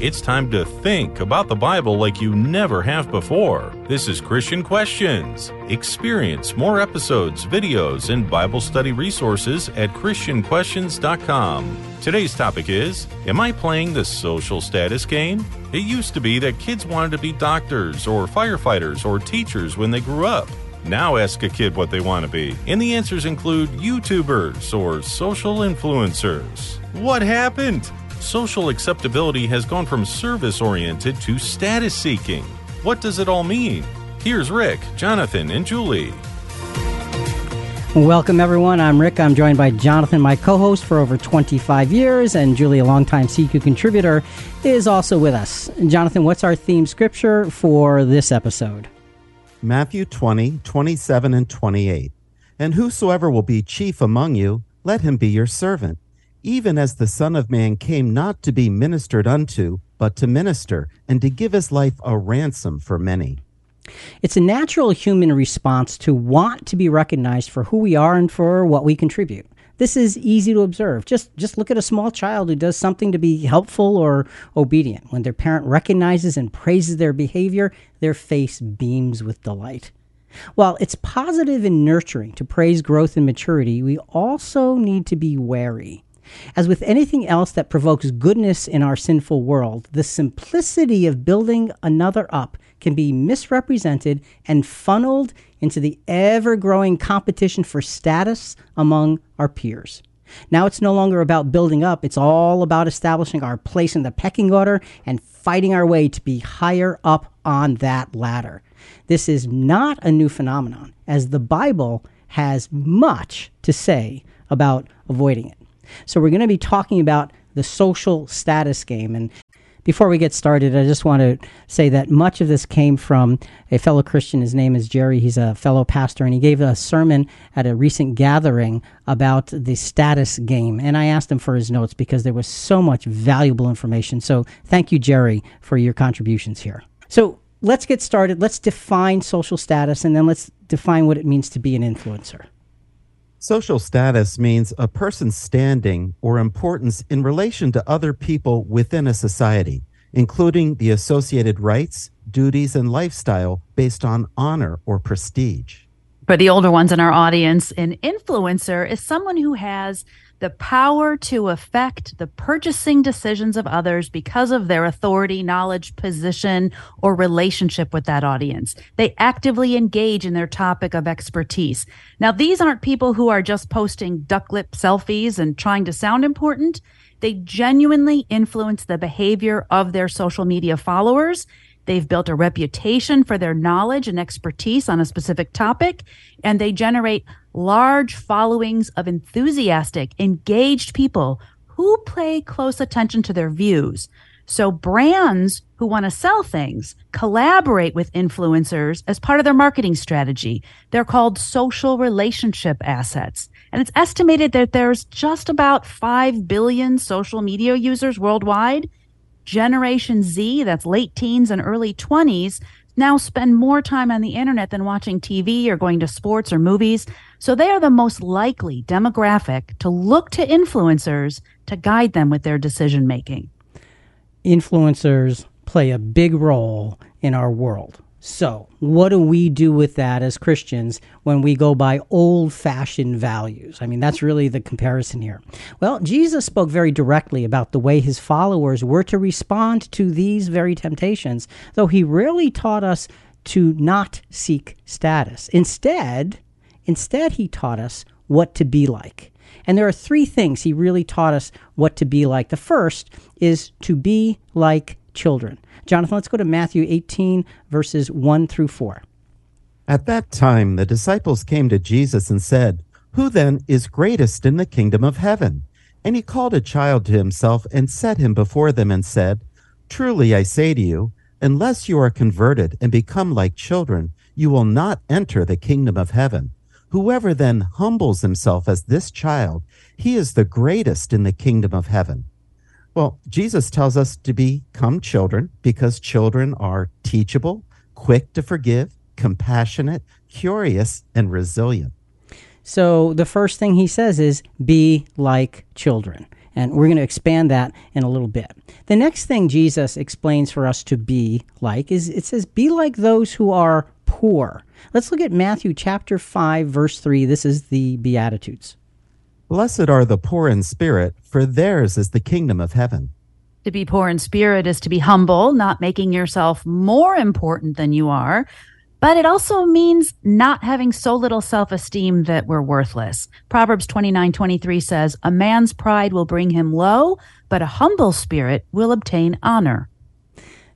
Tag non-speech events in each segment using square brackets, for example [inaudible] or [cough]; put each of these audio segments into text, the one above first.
It's time to think about the Bible like you never have before. This is Christian Questions. Experience more episodes, videos, and Bible study resources at ChristianQuestions.com. Today's topic is Am I playing the social status game? It used to be that kids wanted to be doctors or firefighters or teachers when they grew up. Now ask a kid what they want to be, and the answers include YouTubers or social influencers. What happened? Social acceptability has gone from service oriented to status seeking. What does it all mean? Here's Rick, Jonathan, and Julie. Welcome, everyone. I'm Rick. I'm joined by Jonathan, my co host for over 25 years, and Julie, a longtime CQ contributor, is also with us. Jonathan, what's our theme scripture for this episode? Matthew 20, 27, and 28. And whosoever will be chief among you, let him be your servant even as the Son of Man came not to be ministered unto, but to minister, and to give his life a ransom for many. It's a natural human response to want to be recognized for who we are and for what we contribute. This is easy to observe. Just just look at a small child who does something to be helpful or obedient. When their parent recognizes and praises their behavior, their face beams with delight. While it's positive and nurturing to praise growth and maturity, we also need to be wary. As with anything else that provokes goodness in our sinful world, the simplicity of building another up can be misrepresented and funneled into the ever growing competition for status among our peers. Now it's no longer about building up, it's all about establishing our place in the pecking order and fighting our way to be higher up on that ladder. This is not a new phenomenon, as the Bible has much to say about avoiding it. So we're going to be talking about the social status game. And before we get started, I just want to say that much of this came from a fellow Christian. His name is Jerry. He's a fellow pastor, and he gave a sermon at a recent gathering about the status game. And I asked him for his notes because there was so much valuable information. So thank you, Jerry, for your contributions here. So let's get started. Let's define social status, and then let's define what it means to be an influencer. Social status means a person's standing or importance in relation to other people within a society, including the associated rights, duties, and lifestyle based on honor or prestige. For the older ones in our audience, an influencer is someone who has the power to affect the purchasing decisions of others because of their authority, knowledge, position, or relationship with that audience. They actively engage in their topic of expertise. Now, these aren't people who are just posting duck lip selfies and trying to sound important. They genuinely influence the behavior of their social media followers They've built a reputation for their knowledge and expertise on a specific topic, and they generate large followings of enthusiastic, engaged people who pay close attention to their views. So brands who want to sell things collaborate with influencers as part of their marketing strategy. They're called social relationship assets. And it's estimated that there's just about 5 billion social media users worldwide. Generation Z, that's late teens and early 20s, now spend more time on the internet than watching TV or going to sports or movies. So they are the most likely demographic to look to influencers to guide them with their decision making. Influencers play a big role in our world. So, what do we do with that as Christians when we go by old fashioned values? I mean, that's really the comparison here. Well, Jesus spoke very directly about the way his followers were to respond to these very temptations, though he rarely taught us to not seek status. Instead, instead he taught us what to be like. And there are three things he really taught us what to be like. The first is to be like children. Jonathan, let's go to Matthew 18, verses 1 through 4. At that time, the disciples came to Jesus and said, Who then is greatest in the kingdom of heaven? And he called a child to himself and set him before them and said, Truly I say to you, unless you are converted and become like children, you will not enter the kingdom of heaven. Whoever then humbles himself as this child, he is the greatest in the kingdom of heaven. Well, Jesus tells us to become children because children are teachable, quick to forgive, compassionate, curious, and resilient. So the first thing he says is be like children. And we're going to expand that in a little bit. The next thing Jesus explains for us to be like is it says, Be like those who are poor. Let's look at Matthew chapter 5, verse 3. This is the Beatitudes. Blessed are the poor in spirit, for theirs is the kingdom of heaven. To be poor in spirit is to be humble, not making yourself more important than you are. But it also means not having so little self esteem that we're worthless. Proverbs 29 23 says, A man's pride will bring him low, but a humble spirit will obtain honor.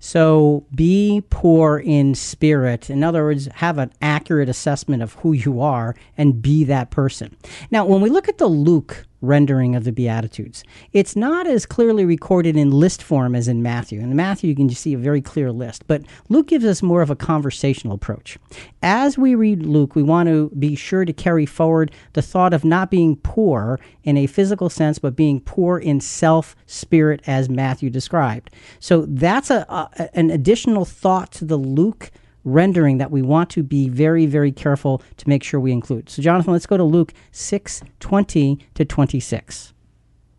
So be poor in spirit. In other words, have an accurate assessment of who you are and be that person. Now, when we look at the Luke rendering of the Beatitudes. It's not as clearly recorded in list form as in Matthew. In Matthew, you can just see a very clear list, but Luke gives us more of a conversational approach. As we read Luke, we want to be sure to carry forward the thought of not being poor in a physical sense, but being poor in self spirit, as Matthew described. So that's a, a an additional thought to the Luke rendering that we want to be very, very careful to make sure we include. So, Jonathan, let's go to Luke 6 20 to 26.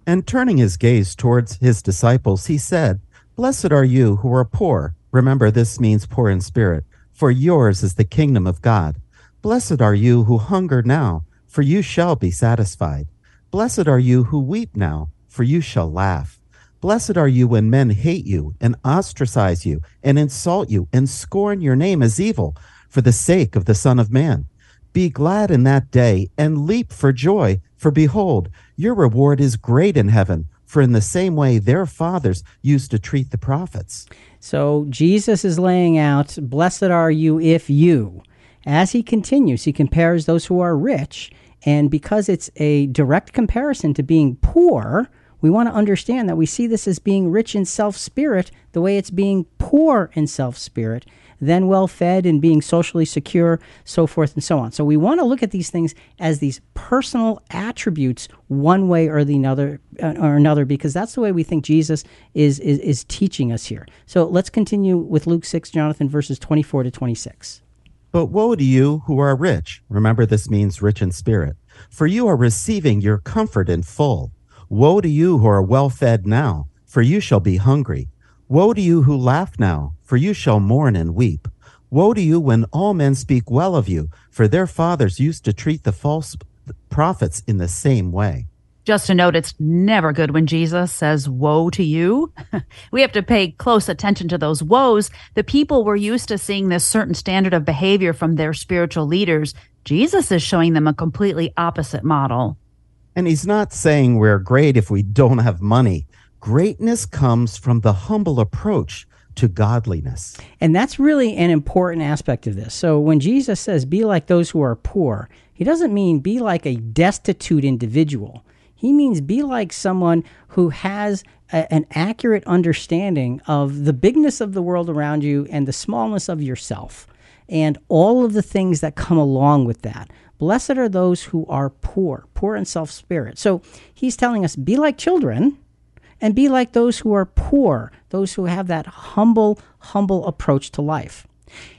And turning his gaze towards his disciples, he said, Blessed are you who are poor. Remember, this means poor in spirit, for yours is the kingdom of God. Blessed are you who hunger now, for you shall be satisfied. Blessed are you who weep now, for you shall laugh. Blessed are you when men hate you and ostracize you and insult you and scorn your name as evil for the sake of the Son of Man. Be glad in that day and leap for joy, for behold, your reward is great in heaven. For in the same way their fathers used to treat the prophets. So Jesus is laying out, Blessed are you if you. As he continues, he compares those who are rich, and because it's a direct comparison to being poor, we want to understand that we see this as being rich in self spirit, the way it's being poor in self spirit, then well fed and being socially secure, so forth and so on. So we want to look at these things as these personal attributes, one way or the other, uh, or another, because that's the way we think Jesus is, is is teaching us here. So let's continue with Luke six, Jonathan, verses twenty four to twenty six. But woe to you who are rich. Remember, this means rich in spirit. For you are receiving your comfort in full. Woe to you who are well fed now, for you shall be hungry. Woe to you who laugh now, for you shall mourn and weep. Woe to you when all men speak well of you, for their fathers used to treat the false prophets in the same way. Just a note, it's never good when Jesus says, Woe to you. [laughs] we have to pay close attention to those woes. The people were used to seeing this certain standard of behavior from their spiritual leaders. Jesus is showing them a completely opposite model. And he's not saying we're great if we don't have money. Greatness comes from the humble approach to godliness. And that's really an important aspect of this. So when Jesus says, be like those who are poor, he doesn't mean be like a destitute individual. He means be like someone who has a, an accurate understanding of the bigness of the world around you and the smallness of yourself and all of the things that come along with that. Blessed are those who are poor, poor in self spirit. So he's telling us be like children and be like those who are poor, those who have that humble, humble approach to life.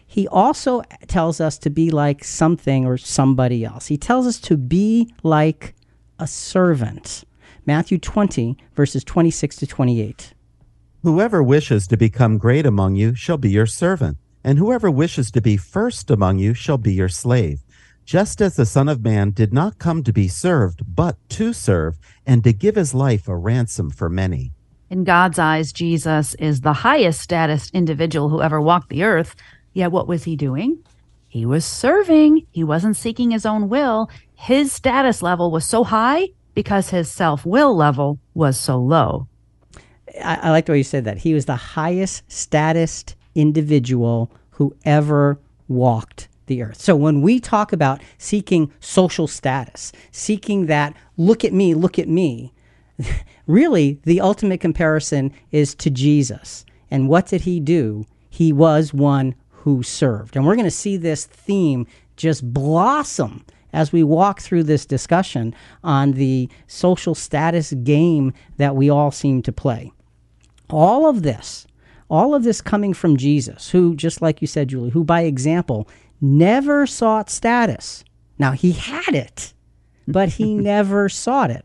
He also tells us to be like something or somebody else. He tells us to be like a servant. Matthew 20, verses 26 to 28. Whoever wishes to become great among you shall be your servant, and whoever wishes to be first among you shall be your slave just as the Son of Man did not come to be served, but to serve, and to give his life a ransom for many. In God's eyes, Jesus is the highest status individual who ever walked the earth. Yet what was he doing? He was serving. He wasn't seeking his own will. His status level was so high because his self will level was so low. I, I like the way you said that. He was the highest status individual who ever walked the earth. So when we talk about seeking social status, seeking that look at me, look at me, [laughs] really the ultimate comparison is to Jesus. And what did he do? He was one who served. And we're going to see this theme just blossom as we walk through this discussion on the social status game that we all seem to play. All of this, all of this coming from Jesus, who, just like you said, Julie, who by example never sought status. Now, he had it, but he [laughs] never sought it.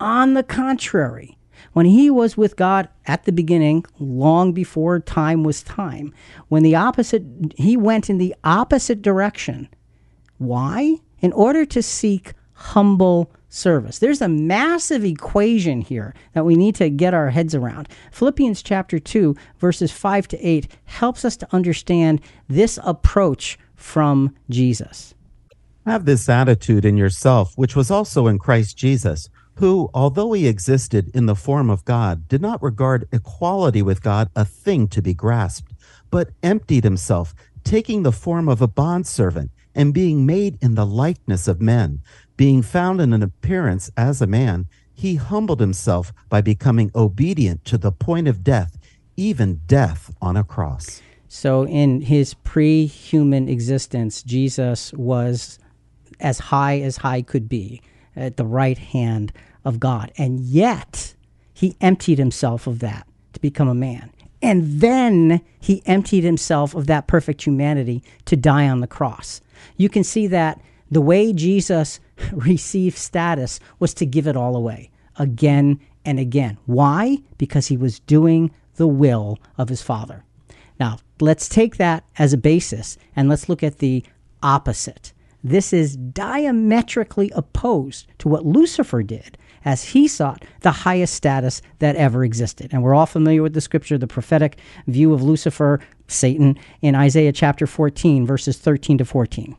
On the contrary, when he was with God at the beginning, long before time was time, when the opposite, he went in the opposite direction. Why? In order to seek humble service. There's a massive equation here that we need to get our heads around. Philippians chapter 2, verses 5 to 8 helps us to understand this approach from Jesus. Have this attitude in yourself, which was also in Christ Jesus, who, although he existed in the form of God, did not regard equality with God a thing to be grasped, but emptied himself, taking the form of a bondservant, and being made in the likeness of men being found in an appearance as a man, he humbled himself by becoming obedient to the point of death, even death on a cross. So, in his pre human existence, Jesus was as high as high could be at the right hand of God. And yet, he emptied himself of that to become a man. And then he emptied himself of that perfect humanity to die on the cross. You can see that the way Jesus [laughs] received status was to give it all away again and again. Why? Because he was doing the will of his Father. Now, let's take that as a basis and let's look at the opposite. This is diametrically opposed to what Lucifer did as he sought the highest status that ever existed. And we're all familiar with the scripture, the prophetic view of Lucifer, Satan, in Isaiah chapter 14, verses 13 to 14.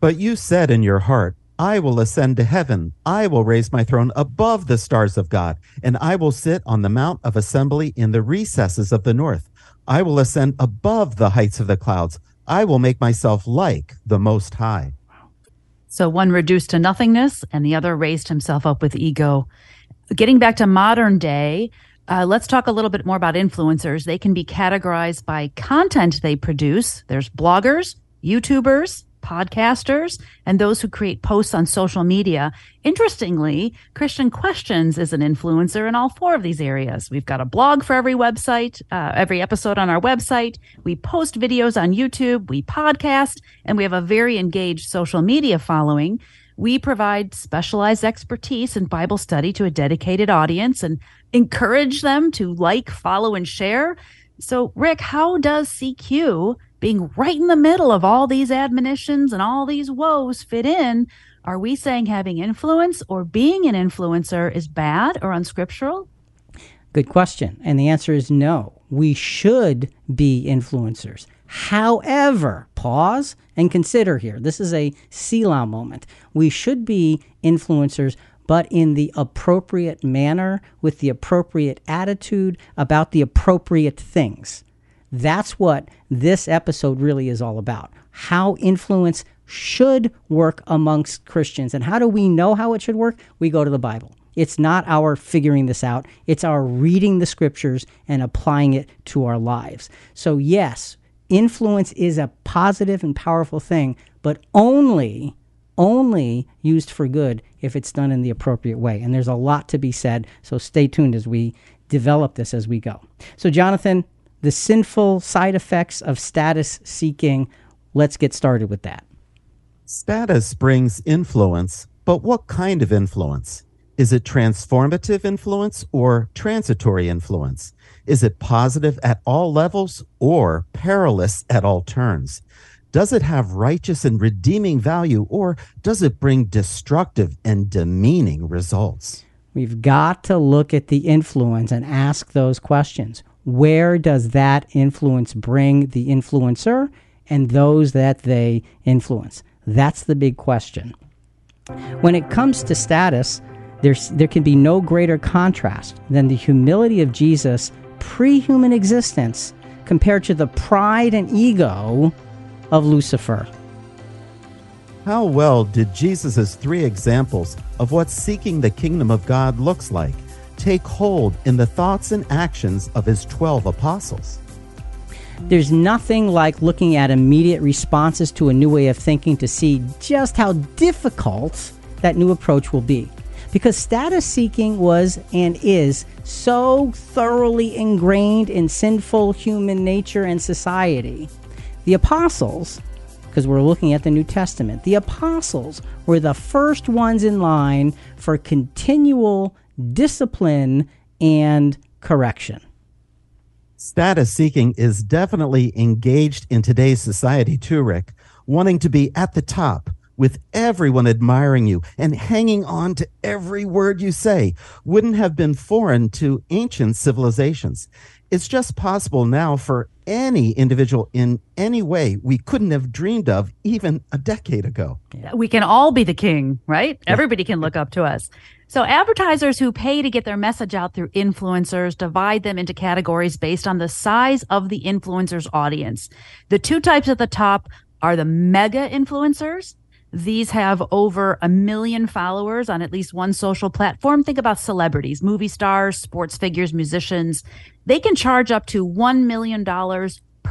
But you said in your heart, I will ascend to heaven. I will raise my throne above the stars of God, and I will sit on the mount of assembly in the recesses of the north. I will ascend above the heights of the clouds. I will make myself like the Most High. So one reduced to nothingness, and the other raised himself up with ego. Getting back to modern day, uh, let's talk a little bit more about influencers. They can be categorized by content they produce. There's bloggers, YouTubers, podcasters, and those who create posts on social media. Interestingly, Christian Questions is an influencer in all four of these areas. We've got a blog for every website, uh, every episode on our website. We post videos on YouTube, we podcast, and we have a very engaged social media following. We provide specialized expertise in Bible study to a dedicated audience and encourage them to like, follow, and share. So, Rick, how does CQ being right in the middle of all these admonitions and all these woes fit in, are we saying having influence or being an influencer is bad or unscriptural? Good question. And the answer is no. We should be influencers. However, pause and consider here. This is a Selah moment. We should be influencers, but in the appropriate manner, with the appropriate attitude about the appropriate things. That's what this episode really is all about. How influence should work amongst Christians. And how do we know how it should work? We go to the Bible. It's not our figuring this out, it's our reading the scriptures and applying it to our lives. So, yes, influence is a positive and powerful thing, but only only used for good if it's done in the appropriate way. And there's a lot to be said, so stay tuned as we develop this as we go. So, Jonathan, the sinful side effects of status seeking. Let's get started with that. Status brings influence, but what kind of influence? Is it transformative influence or transitory influence? Is it positive at all levels or perilous at all turns? Does it have righteous and redeeming value or does it bring destructive and demeaning results? We've got to look at the influence and ask those questions where does that influence bring the influencer and those that they influence? That's the big question. When it comes to status, there's, there can be no greater contrast than the humility of Jesus' pre human existence compared to the pride and ego of Lucifer. How well did Jesus' three examples of what seeking the kingdom of God looks like take hold in the thoughts and actions of his 12 apostles. There's nothing like looking at immediate responses to a new way of thinking to see just how difficult that new approach will be. Because status seeking was and is so thoroughly ingrained in sinful human nature and society. The apostles, because we're looking at the New Testament, the apostles were the first ones in line for continual discipline and correction. Status seeking is definitely engaged in today's society too, Rick, wanting to be at the top with everyone admiring you and hanging on to every word you say wouldn't have been foreign to ancient civilizations. It's just possible now for any individual in any way we couldn't have dreamed of even a decade ago. We can all be the king, right? Everybody can look up to us. So advertisers who pay to get their message out through influencers divide them into categories based on the size of the influencer's audience. The two types at the top are the mega influencers. These have over a million followers on at least one social platform. Think about celebrities, movie stars, sports figures, musicians. They can charge up to $1 million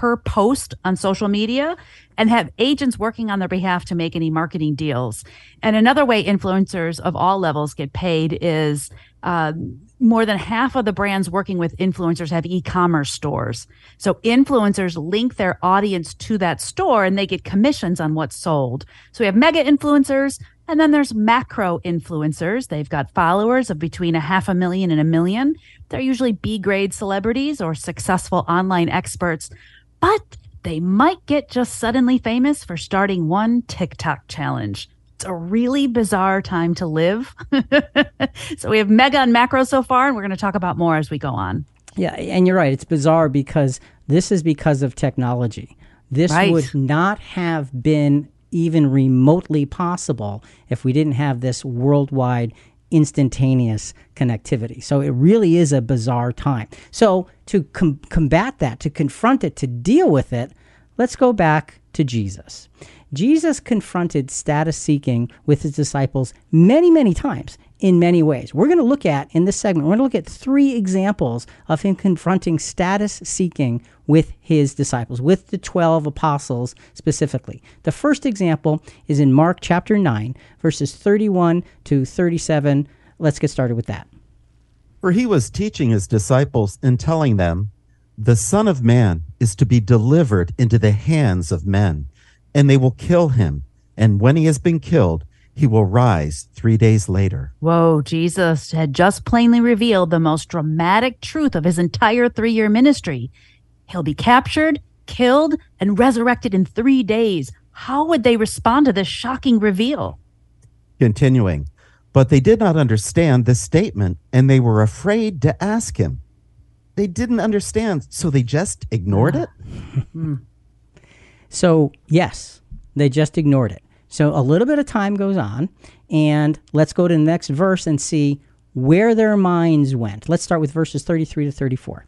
per post on social media and have agents working on their behalf to make any marketing deals. And another way influencers of all levels get paid is uh, more than half of the brands working with influencers have e-commerce stores. So influencers link their audience to that store and they get commissions on what's sold. So we have mega influencers and then there's macro influencers. They've got followers of between a half a million and a million. They're usually B grade celebrities or successful online experts but they might get just suddenly famous for starting one TikTok challenge. It's a really bizarre time to live. [laughs] so we have mega and macro so far, and we're going to talk about more as we go on. Yeah, and you're right. It's bizarre because this is because of technology. This right. would not have been even remotely possible if we didn't have this worldwide instantaneous connectivity. So it really is a bizarre time. So to com- combat that, to confront it, to deal with it, let's go back to Jesus. Jesus confronted status seeking with his disciples many, many times in many ways. We're going to look at, in this segment, we're going to look at three examples of him confronting status seeking with his disciples, with the 12 apostles specifically. The first example is in Mark chapter 9, verses 31 to 37. Let's get started with that. For he was teaching his disciples and telling them, The Son of Man is to be delivered into the hands of men, and they will kill him. And when he has been killed, he will rise three days later. Whoa, Jesus had just plainly revealed the most dramatic truth of his entire three year ministry. He'll be captured, killed, and resurrected in three days. How would they respond to this shocking reveal? Continuing, but they did not understand this statement and they were afraid to ask him. They didn't understand, so they just ignored it? [sighs] Hmm. so, yes, they just ignored it. So a little bit of time goes on, and let's go to the next verse and see where their minds went. Let's start with verses 33 to 34.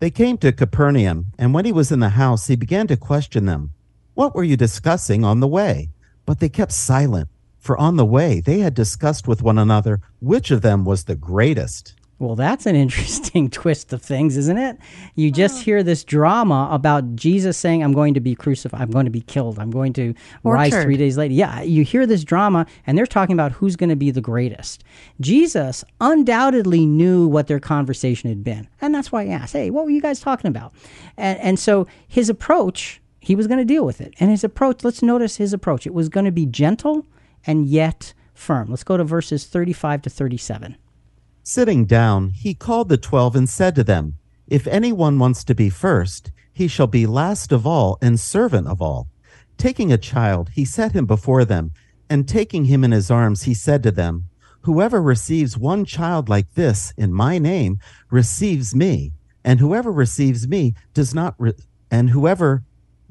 They came to Capernaum, and when he was in the house, he began to question them. What were you discussing on the way? But they kept silent, for on the way they had discussed with one another which of them was the greatest. Well, that's an interesting [laughs] twist of things, isn't it? You just oh. hear this drama about Jesus saying, I'm going to be crucified, I'm going to be killed, I'm going to rise three days later. Yeah, you hear this drama, and they're talking about who's going to be the greatest. Jesus undoubtedly knew what their conversation had been. And that's why he asked, Hey, what were you guys talking about? And, and so his approach, he was going to deal with it. And his approach, let's notice his approach. It was going to be gentle and yet firm. Let's go to verses 35 to 37. Sitting down, he called the twelve and said to them, If anyone wants to be first, he shall be last of all and servant of all. Taking a child, he set him before them, and taking him in his arms, he said to them, Whoever receives one child like this in my name receives me, and whoever receives me does not re- and whoever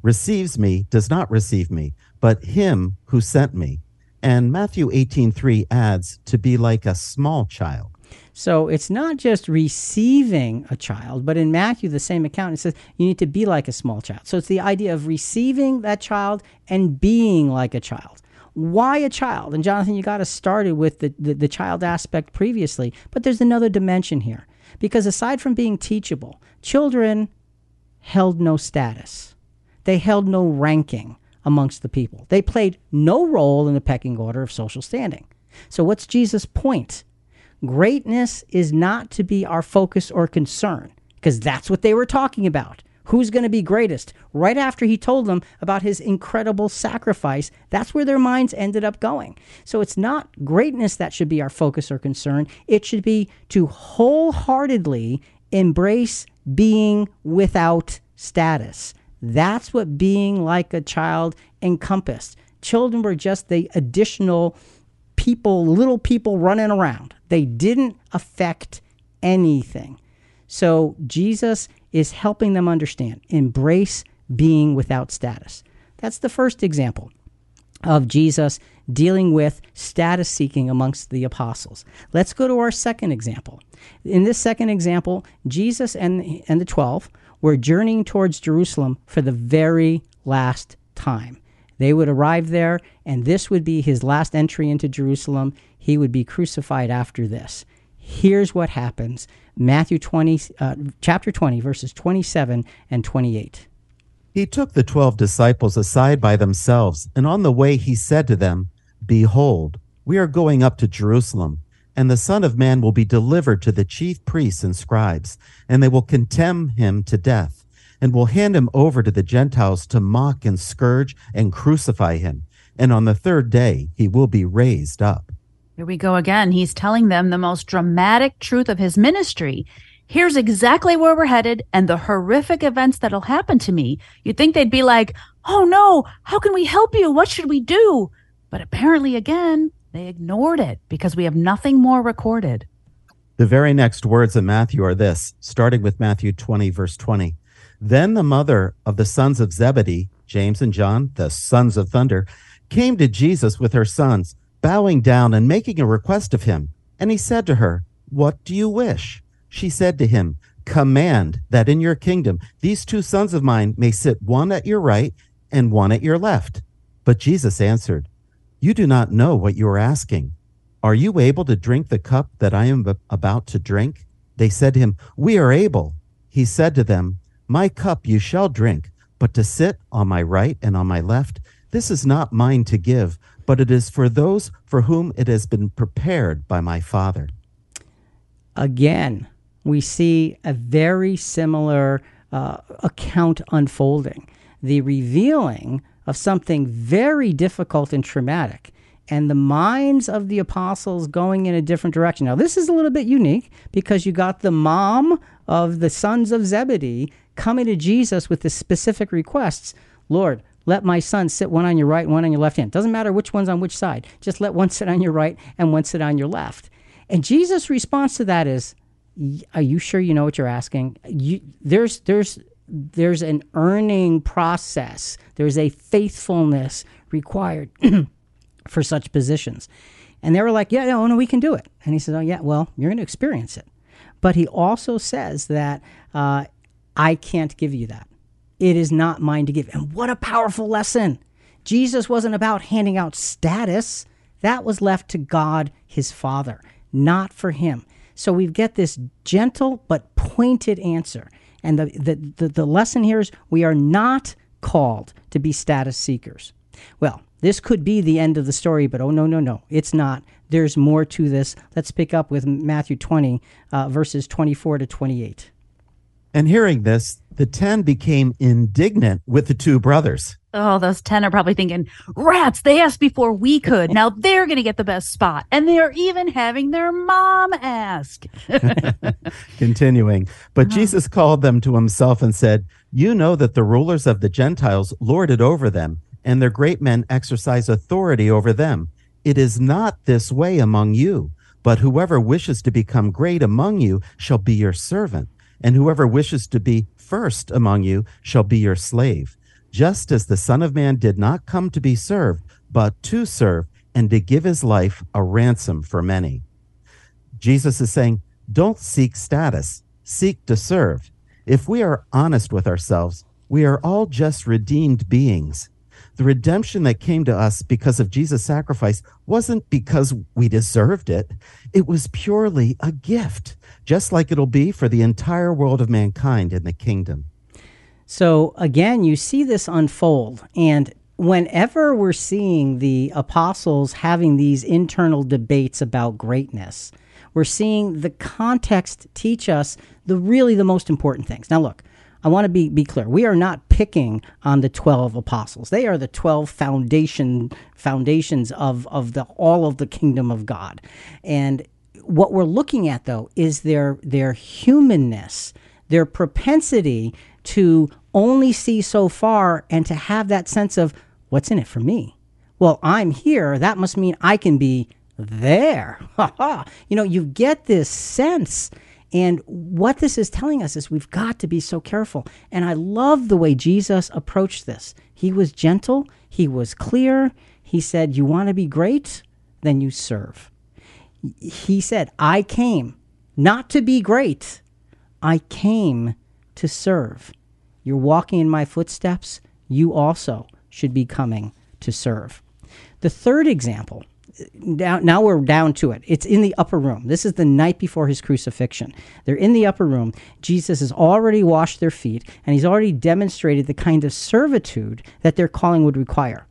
receives me does not receive me, but him who sent me. And Matthew 18:3 adds to be like a small child. So it's not just receiving a child, but in Matthew, the same account, it says you need to be like a small child. So it's the idea of receiving that child and being like a child. Why a child? And Jonathan, you got us started with the, the, the child aspect previously, but there's another dimension here. Because aside from being teachable, children held no status, they held no ranking amongst the people. They played no role in the pecking order of social standing. So, what's Jesus' point? Greatness is not to be our focus or concern because that's what they were talking about. Who's going to be greatest? Right after he told them about his incredible sacrifice, that's where their minds ended up going. So it's not greatness that should be our focus or concern. It should be to wholeheartedly embrace being without status. That's what being like a child encompassed. Children were just the additional people, little people running around. They didn't affect anything. So Jesus is helping them understand, embrace being without status. That's the first example of Jesus dealing with status seeking amongst the apostles. Let's go to our second example. In this second example, Jesus and, and the 12 were journeying towards Jerusalem for the very last time. They would arrive there, and this would be his last entry into Jerusalem. He would be crucified after this. Here's what happens Matthew 20, uh, chapter 20, verses 27 and 28. He took the twelve disciples aside by themselves, and on the way he said to them, Behold, we are going up to Jerusalem, and the Son of Man will be delivered to the chief priests and scribes, and they will condemn him to death and will hand him over to the Gentiles to mock and scourge and crucify him. And on the third day, he will be raised up. Here we go again. He's telling them the most dramatic truth of his ministry. Here's exactly where we're headed and the horrific events that'll happen to me. You'd think they'd be like, Oh no, how can we help you? What should we do? But apparently, again, they ignored it because we have nothing more recorded. The very next words of Matthew are this, starting with Matthew 20, verse 20. Then the mother of the sons of Zebedee, James and John, the sons of thunder, came to Jesus with her sons, bowing down and making a request of him. And he said to her, What do you wish? She said to him, Command that in your kingdom these two sons of mine may sit one at your right and one at your left. But Jesus answered, You do not know what you are asking. Are you able to drink the cup that I am about to drink? They said to him, We are able. He said to them, my cup you shall drink, but to sit on my right and on my left, this is not mine to give, but it is for those for whom it has been prepared by my Father. Again, we see a very similar uh, account unfolding the revealing of something very difficult and traumatic and the minds of the apostles going in a different direction. Now, this is a little bit unique because you got the mom of the sons of Zebedee coming to Jesus with the specific requests Lord, let my son sit one on your right one on your left hand. Doesn't matter which one's on which side. Just let one [laughs] sit on your right and one sit on your left. And Jesus' response to that is, "Are you sure you know what you're asking? You, there's there's there's an earning process. There's a faithfulness required [clears throat] for such positions." And they were like, "Yeah, no, no, we can do it." And he said, "Oh, yeah, well, you're going to experience it." But he also says that uh, I can't give you that. It is not mine to give. And what a powerful lesson. Jesus wasn't about handing out status, that was left to God, his Father, not for him. So we get this gentle but pointed answer. And the, the, the, the lesson here is we are not called to be status seekers. Well, this could be the end of the story, but oh, no, no, no, it's not. There's more to this. Let's pick up with Matthew 20, uh, verses 24 to 28. And hearing this, the ten became indignant with the two brothers. Oh, those 10 are probably thinking, rats, they asked before we could. Now they're going to get the best spot. And they're even having their mom ask. [laughs] Continuing. But oh. Jesus called them to himself and said, You know that the rulers of the Gentiles lord it over them, and their great men exercise authority over them. It is not this way among you, but whoever wishes to become great among you shall be your servant and whoever wishes to be first among you shall be your slave, just as the Son of Man did not come to be served, but to serve and to give his life a ransom for many. Jesus is saying, don't seek status, seek to serve. If we are honest with ourselves, we are all just redeemed beings. The redemption that came to us because of Jesus' sacrifice wasn't because we deserved it. It was purely a gift, just like it'll be for the entire world of mankind in the kingdom. So again, you see this unfold. And whenever we're seeing the apostles having these internal debates about greatness, we're seeing the context teach us the really the most important things. Now, look, I want to be, be clear. We are not picking on the 12 apostles. They are the 12 foundation foundations of, of the all of the kingdom of God. And what we're looking at though is their their humanness, their propensity to only see so far and to have that sense of what's in it for me. Well, I'm here, that must mean I can be there. [laughs] you know, you get this sense and what this is telling us is we've got to be so careful. And I love the way Jesus approached this. He was gentle, he was clear. He said, You want to be great? Then you serve. He said, I came not to be great, I came to serve. You're walking in my footsteps, you also should be coming to serve. The third example now, now we're down to it. It's in the upper room. This is the night before his crucifixion. They're in the upper room. Jesus has already washed their feet, and he's already demonstrated the kind of servitude that their calling would require.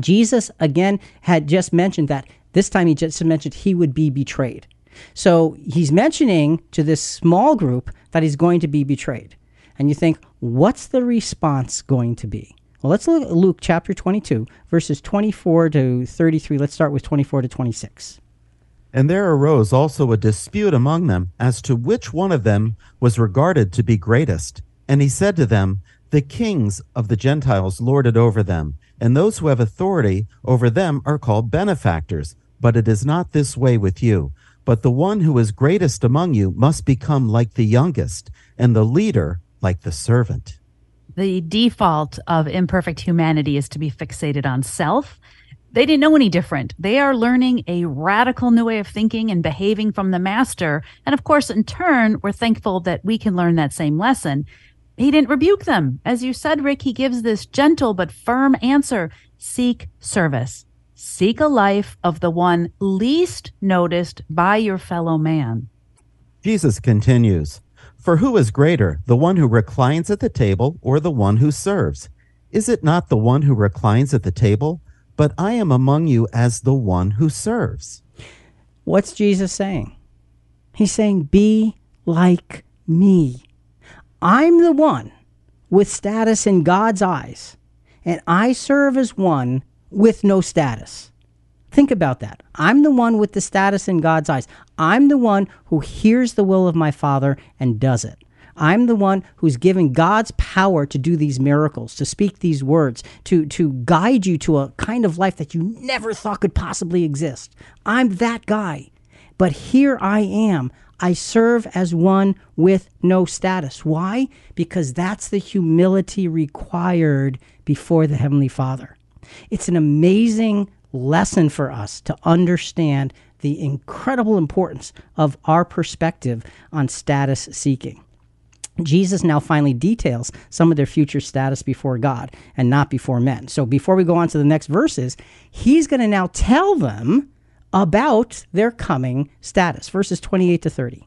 Jesus, again, had just mentioned that this time he just mentioned he would be betrayed. So he's mentioning to this small group that he's going to be betrayed. And you think, what's the response going to be? Well, let's look at Luke chapter 22, verses 24 to 33. Let's start with 24 to 26. And there arose also a dispute among them as to which one of them was regarded to be greatest. And he said to them, The kings of the Gentiles lord it over them, and those who have authority over them are called benefactors. But it is not this way with you. But the one who is greatest among you must become like the youngest, and the leader like the servant the default of imperfect humanity is to be fixated on self. They didn't know any different. They are learning a radical new way of thinking and behaving from the master. And of course, in turn, we're thankful that we can learn that same lesson. He didn't rebuke them. As you said, Rick, he gives this gentle but firm answer seek service. Seek a life of the one least noticed by your fellow man. Jesus continues for who is greater, the one who reclines at the table or the one who serves? Is it not the one who reclines at the table? But I am among you as the one who serves. What's Jesus saying? He's saying, Be like me. I'm the one with status in God's eyes, and I serve as one with no status. Think about that. I'm the one with the status in God's eyes. I'm the one who hears the will of my Father and does it. I'm the one who's given God's power to do these miracles, to speak these words, to, to guide you to a kind of life that you never thought could possibly exist. I'm that guy. But here I am. I serve as one with no status. Why? Because that's the humility required before the Heavenly Father. It's an amazing lesson for us to understand the incredible importance of our perspective on status seeking. Jesus now finally details some of their future status before God and not before men. So before we go on to the next verses, he's going to now tell them about their coming status. Verses 28 to 30.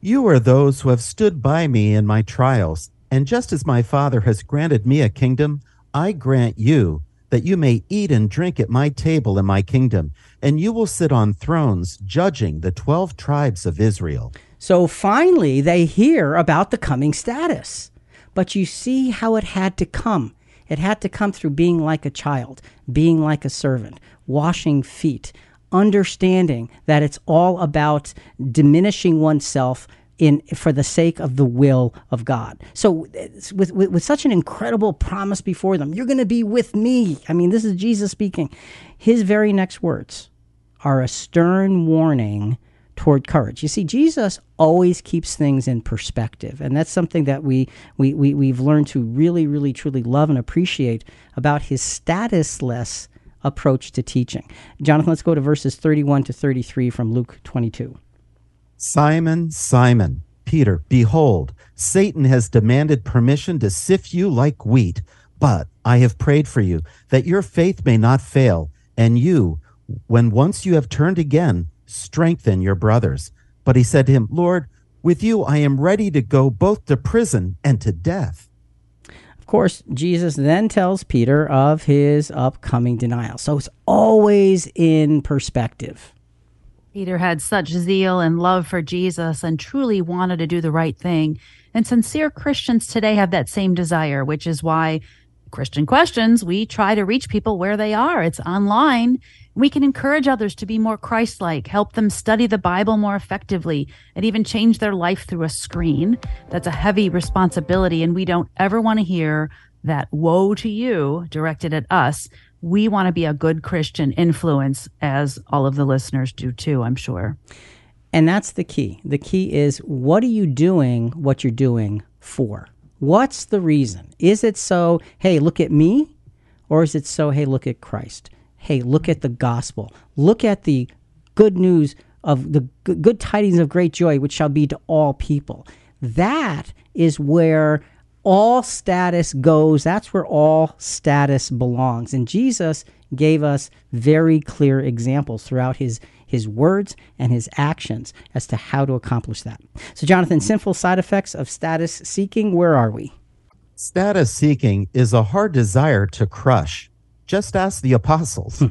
You are those who have stood by me in my trials, and just as my Father has granted me a kingdom, I grant you that you may eat and drink at my table in my kingdom, and you will sit on thrones judging the 12 tribes of Israel. So finally, they hear about the coming status. But you see how it had to come. It had to come through being like a child, being like a servant, washing feet, understanding that it's all about diminishing oneself in for the sake of the will of God. So with, with, with such an incredible promise before them, you're going to be with me. I mean, this is Jesus speaking. His very next words are a stern warning toward courage. You see, Jesus always keeps things in perspective, and that's something that we, we, we we've learned to really, really, truly love and appreciate about his statusless approach to teaching. Jonathan, let's go to verses 31 to 33 from Luke 22. Simon, Simon, Peter, behold, Satan has demanded permission to sift you like wheat, but I have prayed for you that your faith may not fail, and you, when once you have turned again, strengthen your brothers. But he said to him, Lord, with you I am ready to go both to prison and to death. Of course, Jesus then tells Peter of his upcoming denial. So it's always in perspective Peter had such zeal and love for Jesus and truly wanted to do the right thing. And sincere Christians today have that same desire, which is why Christian Questions, we try to reach people where they are. It's online. We can encourage others to be more Christ like, help them study the Bible more effectively, and even change their life through a screen. That's a heavy responsibility. And we don't ever want to hear that woe to you directed at us. We want to be a good Christian influence, as all of the listeners do too, I'm sure. And that's the key. The key is what are you doing what you're doing for? What's the reason? Is it so, hey, look at me? Or is it so, hey, look at Christ? Hey, look at the gospel. Look at the good news of the good tidings of great joy, which shall be to all people. That is where all status goes. That's where all status belongs. And Jesus gave us very clear examples throughout his his words and his actions as to how to accomplish that. So, Jonathan, sinful side effects of status seeking, where are we? Status seeking is a hard desire to crush. Just ask the apostles. Hmm.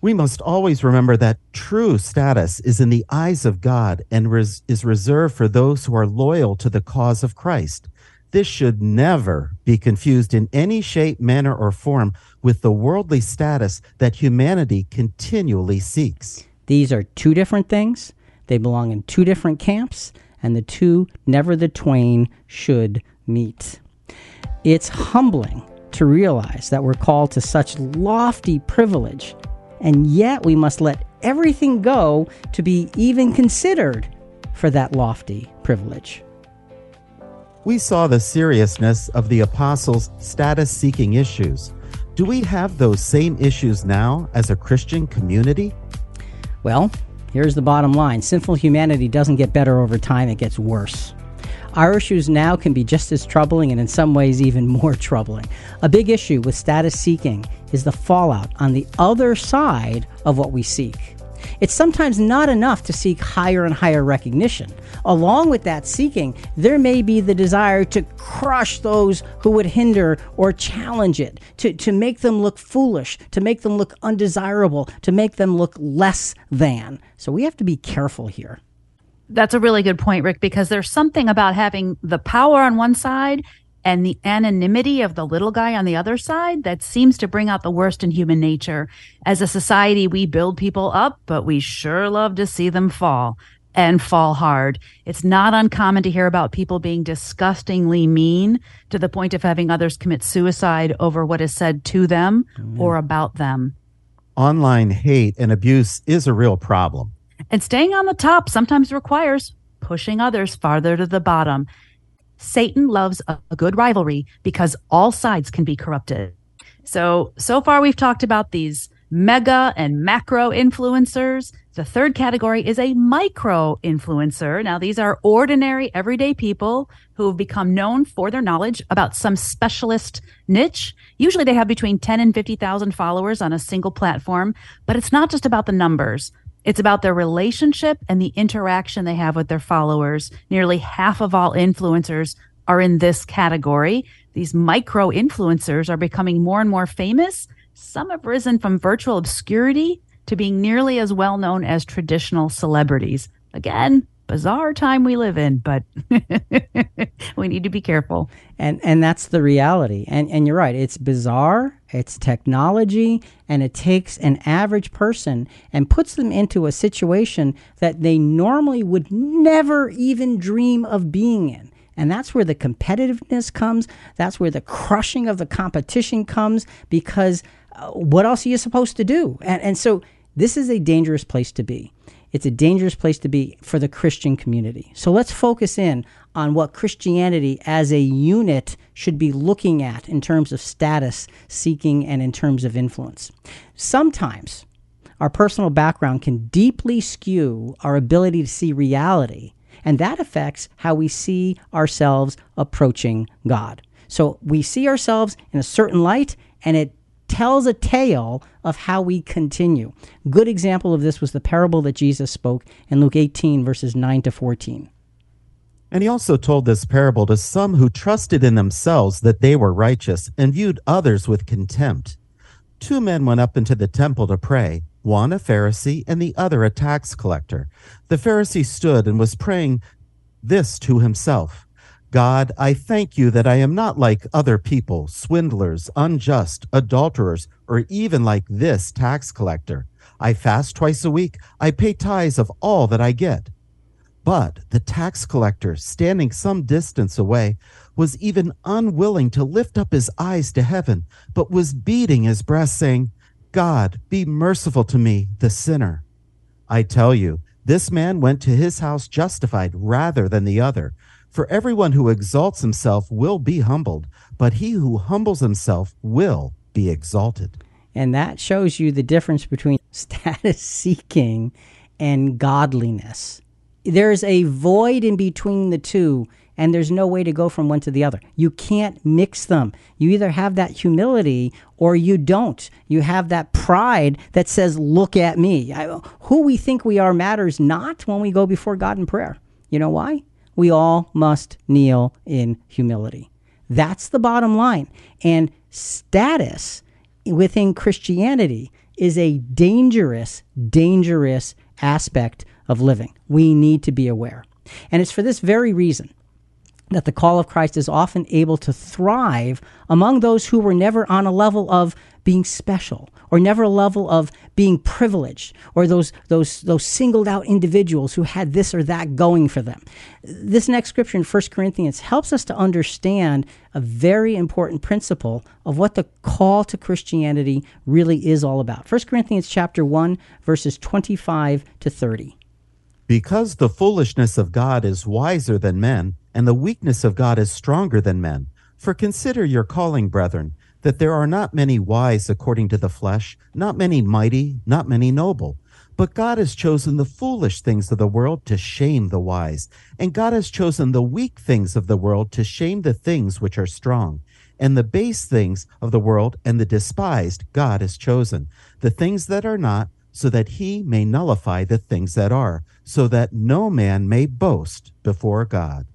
We must always remember that true status is in the eyes of God and res- is reserved for those who are loyal to the cause of Christ. This should never be confused in any shape, manner, or form with the worldly status that humanity continually seeks. These are two different things. They belong in two different camps, and the two, never the twain, should meet. It's humbling to realize that we're called to such lofty privilege, and yet we must let everything go to be even considered for that lofty privilege. We saw the seriousness of the apostles' status seeking issues. Do we have those same issues now as a Christian community? Well, here's the bottom line sinful humanity doesn't get better over time, it gets worse. Our issues now can be just as troubling and in some ways even [laughs] more troubling. A big issue with status seeking is the fallout on the other side of what we seek. It's sometimes not enough to seek higher and higher recognition. Along with that seeking, there may be the desire to crush those who would hinder or challenge it, to, to make them look foolish, to make them look undesirable, to make them look less than. So we have to be careful here. That's a really good point, Rick, because there's something about having the power on one side and the anonymity of the little guy on the other side that seems to bring out the worst in human nature. As a society, we build people up, but we sure love to see them fall and fall hard. It's not uncommon to hear about people being disgustingly mean to the point of having others commit suicide over what is said to them mm-hmm. or about them. Online hate and abuse is a real problem. And staying on the top sometimes requires pushing others farther to the bottom. Satan loves a, good rivalry because all sides can be corrupted. So, so far we've talked about these mega and macro influencers. The third category is a micro influencer. Now, these are ordinary, everyday people who have become known for their knowledge about some specialist niche. Usually they have between 10 and 50,000 followers on a single platform, but it's not just about the numbers. It's about their relationship and the interaction they have with their followers. Nearly half of all influencers are in this category. These micro influencers are becoming more and more famous. Some have risen from virtual obscurity to being nearly as well known as traditional celebrities. Again, bizarre time we live in, but [laughs] we need to be careful. And and that's the reality. And and you're right, it's bizarre, it's technology, and it takes an average person and puts them into a situation that they normally would never even dream of being in. And that's where the competitiveness comes. That's where the crushing of the competition comes because uh, what else are you supposed to do? And, and so this is a dangerous place to be. It's a dangerous place to be for the Christian community. So let's focus in on what Christianity as a unit should be looking at in terms of status seeking and in terms of influence. Sometimes our personal background can deeply skew our ability to see reality, and that affects how we see ourselves approaching God. So we see ourselves in a certain light, and it tells a tale of how we continue. Good example of this was the parable that Jesus spoke in Luke 18, verses 9 to 14. And he also told this parable to some who trusted in themselves that they were righteous and viewed others with contempt. Two men went up into the temple to pray, one a Pharisee and the other a tax collector. The Pharisee stood and was praying this to himself God, I thank you that I am not like other people, swindlers, unjust, adulterers, or even like this tax collector. I fast twice a week. I pay tithes of all that I get. But the tax collector, standing some distance away, was even unwilling to lift up his eyes to heaven, but was beating his breast, saying, God, be merciful to me, the sinner. I tell you, this man went to his house justified rather than the other. For everyone who exalts himself will be humbled, but he who humbles himself will be exalted. And that shows you the difference between [laughs] status seeking and godliness. There's a void in between the two, and there's no way to go from one to the other. You can't mix them. You either have that humility or you don't. You have that pride that says, Look at me. I, who we think we are matters not when we go before God in prayer. You know why? We all must kneel in humility. That's the bottom line. And status within Christianity is a dangerous, dangerous aspect of living. We need to be aware. And it's for this very reason that the call of Christ is often able to thrive among those who were never on a level of being special or never a level of being privileged or those those those singled out individuals who had this or that going for them. This next scripture in 1 Corinthians helps us to understand a very important principle of what the call to Christianity really is all about. 1 Corinthians chapter 1 verses 25 to 30. Because the foolishness of God is wiser than men, and the weakness of God is stronger than men. For consider your calling, brethren, that there are not many wise according to the flesh, not many mighty, not many noble. But God has chosen the foolish things of the world to shame the wise, and God has chosen the weak things of the world to shame the things which are strong. And the base things of the world and the despised God has chosen, the things that are not, so that he may nullify the things that are, so that no man may boast before God.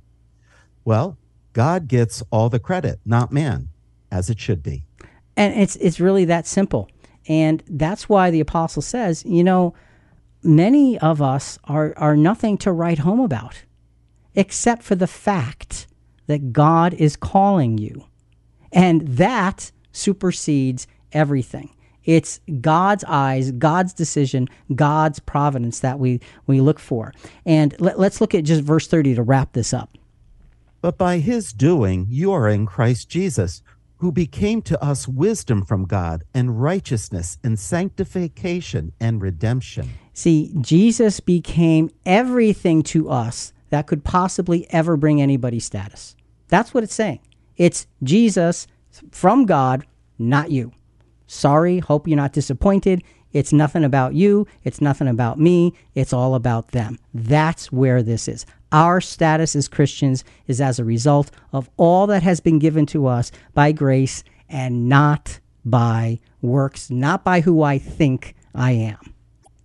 Well, God gets all the credit, not man, as it should be. And it's it's really that simple. And that's why the apostle says, you know, many of us are are nothing to write home about except for the fact that God is calling you. And that supersedes everything. It's God's eyes, God's decision, God's providence that we, we look for. And let, let's look at just verse 30 to wrap this up. But by his doing, you are in Christ Jesus, who became to us wisdom from God and righteousness and sanctification and redemption. See, Jesus became everything to us that could possibly ever bring anybody status. That's what it's saying. It's Jesus from God, not you. Sorry, hope you're not disappointed. It's nothing about you. It's nothing about me. It's all about them. That's where this is. Our status as Christians is as a result of all that has been given to us by grace and not by works, not by who I think I am.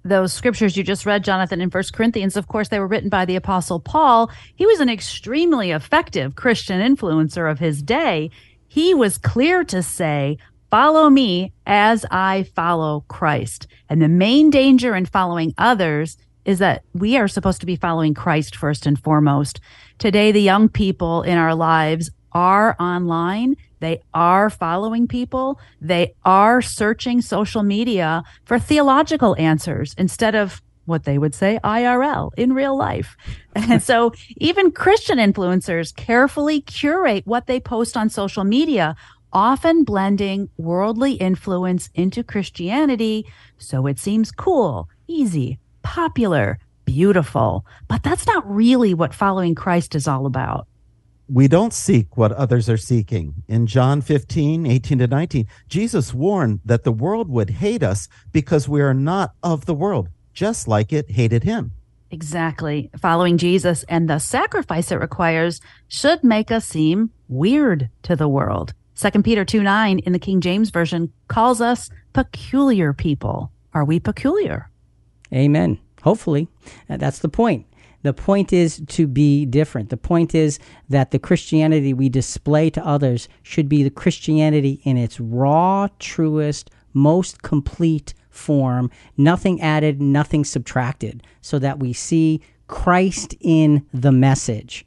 Those scriptures you just read, Jonathan, in First Corinthians, of course, they were written by the Apostle Paul. He was an extremely effective Christian influencer of his day. He was clear to say, Follow me as I follow Christ. And the main danger in following others is that we are supposed to be following Christ first and foremost. Today, the young people in our lives are online. They are following people. They are searching social media for theological answers instead of what they would say IRL in real life. [laughs] And so even Christian influencers carefully curate what they post on social media often blending worldly influence into Christianity so it seems cool, easy, popular, beautiful. But that's not really what following Christ is all about. We don't seek what others are seeking. In John 15, 18 to 19, Jesus warned that the world would hate us because we are not of the world, just like it hated him. Exactly. Following Jesus and the sacrifice it requires should make us seem weird to the world. 2 Peter 2 9 in the King James Version calls us peculiar people. Are we peculiar? Amen. Hopefully. Uh, that's the point. The point is to be different. The point is that the Christianity we display to others should be the Christianity in its raw, truest, most complete form, nothing added, nothing subtracted, so that we see Christ in the message.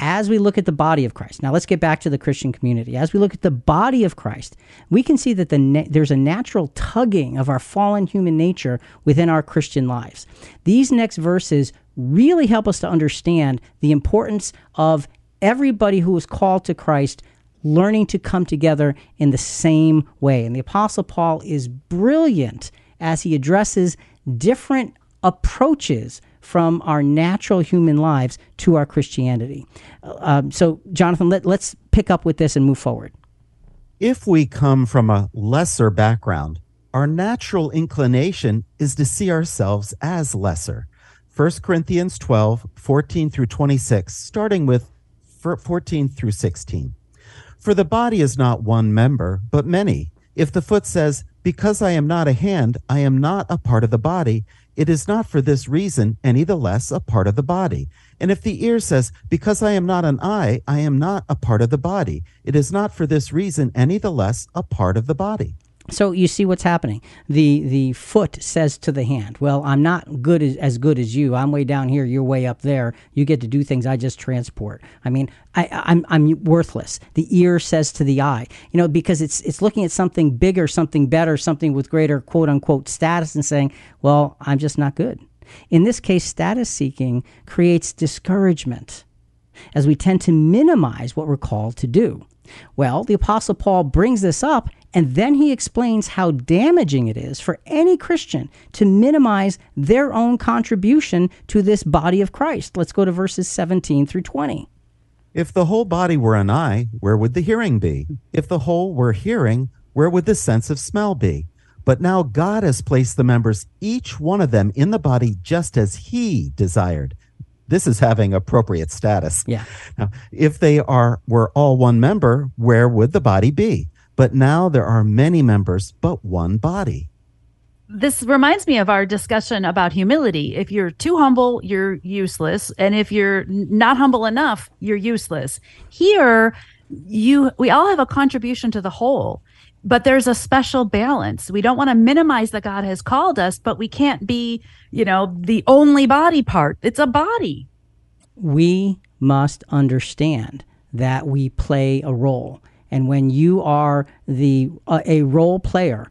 As we look at the body of Christ, now let's get back to the Christian community. As we look at the body of Christ, we can see that the na- there's a natural tugging of our fallen human nature within our Christian lives. These next verses really help us to understand the importance of everybody who is called to Christ learning to come together in the same way. And the Apostle Paul is brilliant as he addresses different approaches from our natural human lives to our Christianity. Um, so, Jonathan, let, let's pick up with this and move forward. If we come from a lesser background, our natural inclination is to see ourselves as lesser. 1 Corinthians 12, 14 through 26, starting with 14 through 16. For the body is not one member, but many. If the foot says, Because I am not a hand, I am not a part of the body, it is not for this reason any the less a part of the body. And if the ear says, Because I am not an eye, I am not a part of the body, it is not for this reason any the less a part of the body. So you see what's happening. The the foot says to the hand, "Well, I'm not good as, as good as you. I'm way down here. You're way up there. You get to do things I just transport. I mean, I, I'm I'm worthless." The ear says to the eye, you know, because it's it's looking at something bigger, something better, something with greater quote unquote status, and saying, "Well, I'm just not good." In this case, status seeking creates discouragement, as we tend to minimize what we're called to do. Well, the Apostle Paul brings this up and then he explains how damaging it is for any Christian to minimize their own contribution to this body of Christ. Let's go to verses 17 through 20. If the whole body were an eye, where would the hearing be? If the whole were hearing, where would the sense of smell be? But now God has placed the members, each one of them, in the body just as He desired. This is having appropriate status. Yeah. Now, if they are were all one member, where would the body be? But now there are many members, but one body. This reminds me of our discussion about humility. If you're too humble, you're useless. And if you're not humble enough, you're useless. Here, you we all have a contribution to the whole but there's a special balance. We don't want to minimize that God has called us, but we can't be, you know, the only body part. It's a body. We must understand that we play a role. And when you are the uh, a role player,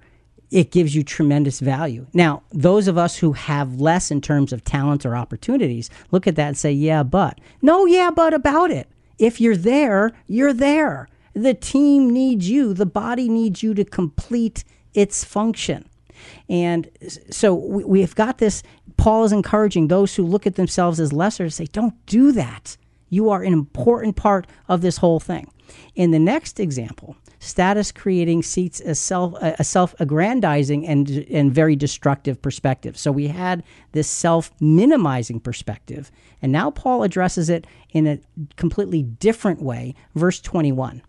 it gives you tremendous value. Now, those of us who have less in terms of talent or opportunities look at that and say, "Yeah, but." No, yeah, but about it. If you're there, you're there. The team needs you. The body needs you to complete its function. And so we, have got this. Paul is encouraging those who look at themselves as lesser to say, don't do that. You are an important part of this whole thing. In the next example, status creating seats a self uh, a self-aggrandizing and and very destructive perspective. So we had this self-minimizing perspective, and now Paul addresses it in a completely different way. Verse 21.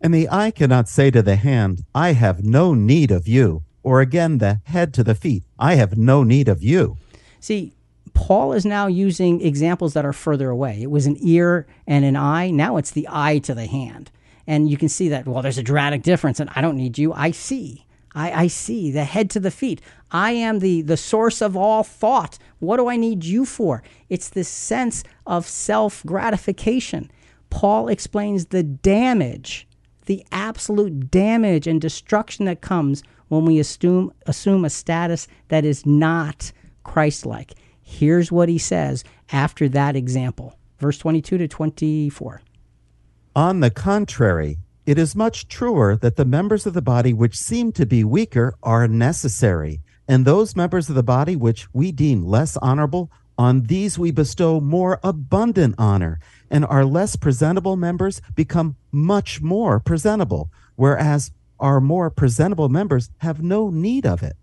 And the eye cannot say to the hand, I have no need of you, or again the head to the feet, I have no need of you. See, Paul is now using examples that are further away. It was an ear and an eye. Now it's the eye to the hand. And you can see that, well, there's a dramatic difference, and I don't need you. I see. I, I see the head to the feet. I am the, the source of all thought. What do I need you for? It's this sense of self gratification. Paul explains the damage, the absolute damage and destruction that comes when we assume, assume a status that is not Christ like. Here's what he says after that example verse 22 to 24. On the contrary, it is much truer that the members of the body which seem to be weaker are necessary, and those members of the body which we deem less honorable, on these we bestow more abundant honor, and our less presentable members become much more presentable, whereas our more presentable members have no need of it.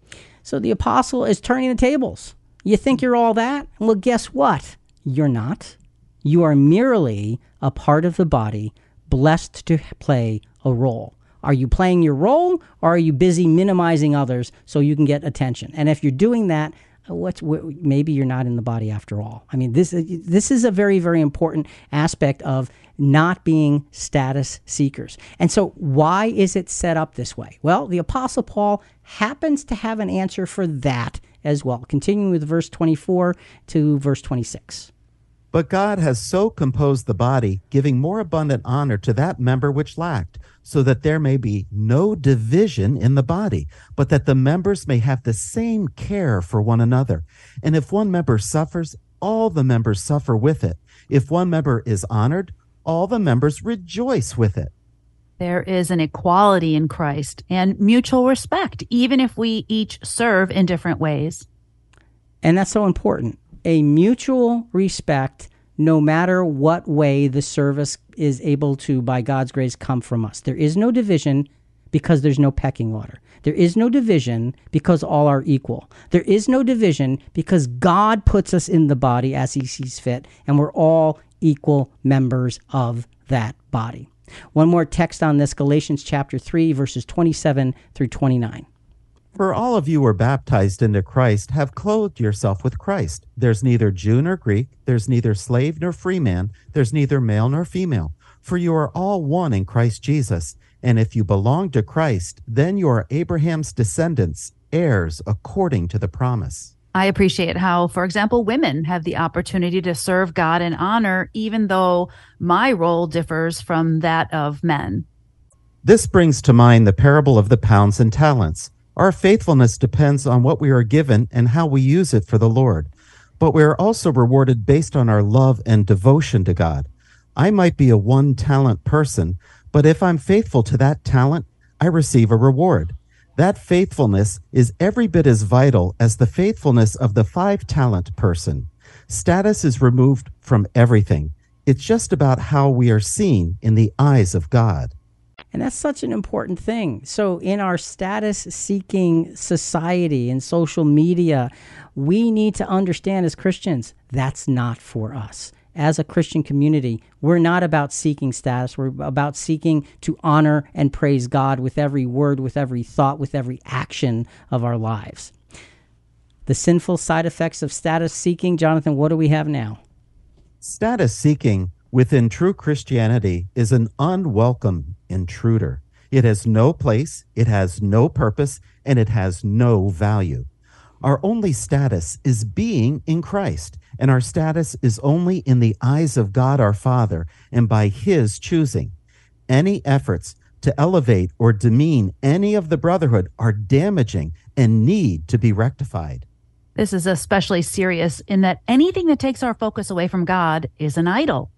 So the apostle is turning the tables. You think you're all that? Well, guess what? You're not. You are merely a part of the body blessed to play a role. Are you playing your role or are you busy minimizing others so you can get attention? And if you're doing that, what's wh- maybe you're not in the body after all. I mean, this this is a very very important aspect of not being status seekers. And so, why is it set up this way? Well, the Apostle Paul happens to have an answer for that as well. Continuing with verse 24 to verse 26. But God has so composed the body, giving more abundant honor to that member which lacked, so that there may be no division in the body, but that the members may have the same care for one another. And if one member suffers, all the members suffer with it. If one member is honored, all the members rejoice with it. There is an equality in Christ and mutual respect, even if we each serve in different ways. And that's so important. A mutual respect, no matter what way the service is able to, by God's grace, come from us. There is no division because there's no pecking order. There is no division because all are equal. There is no division because God puts us in the body as he sees fit, and we're all equal members of that body. One more text on this Galatians chapter 3, verses 27 through 29. For all of you who were baptized into Christ, have clothed yourself with Christ. There's neither Jew nor Greek, there's neither slave nor free man, there's neither male nor female, for you are all one in Christ Jesus. And if you belong to Christ, then you are Abraham's descendants, heirs according to the promise. I appreciate how, for example, women have the opportunity to serve God in honor, even though my role differs from that of men. This brings to mind the parable of the pounds and talents. Our faithfulness depends on what we are given and how we use it for the Lord. But we are also rewarded based on our love and devotion to God. I might be a one talent person, but if I'm faithful to that talent, I receive a reward. That faithfulness is every bit as vital as the faithfulness of the five talent person. Status is removed from everything. It's just about how we are seen in the eyes of God. And that's such an important thing. So, in our status seeking society and social media, we need to understand as Christians that's not for us. As a Christian community, we're not about seeking status. We're about seeking to honor and praise God with every word, with every thought, with every action of our lives. The sinful side effects of status seeking, Jonathan, what do we have now? Status seeking within true Christianity is an unwelcome intruder. It has no place, it has no purpose, and it has no value. Our only status is being in Christ, and our status is only in the eyes of God our Father and by His choosing. Any efforts to elevate or demean any of the brotherhood are damaging and need to be rectified. This is especially serious in that anything that takes our focus away from God is an idol.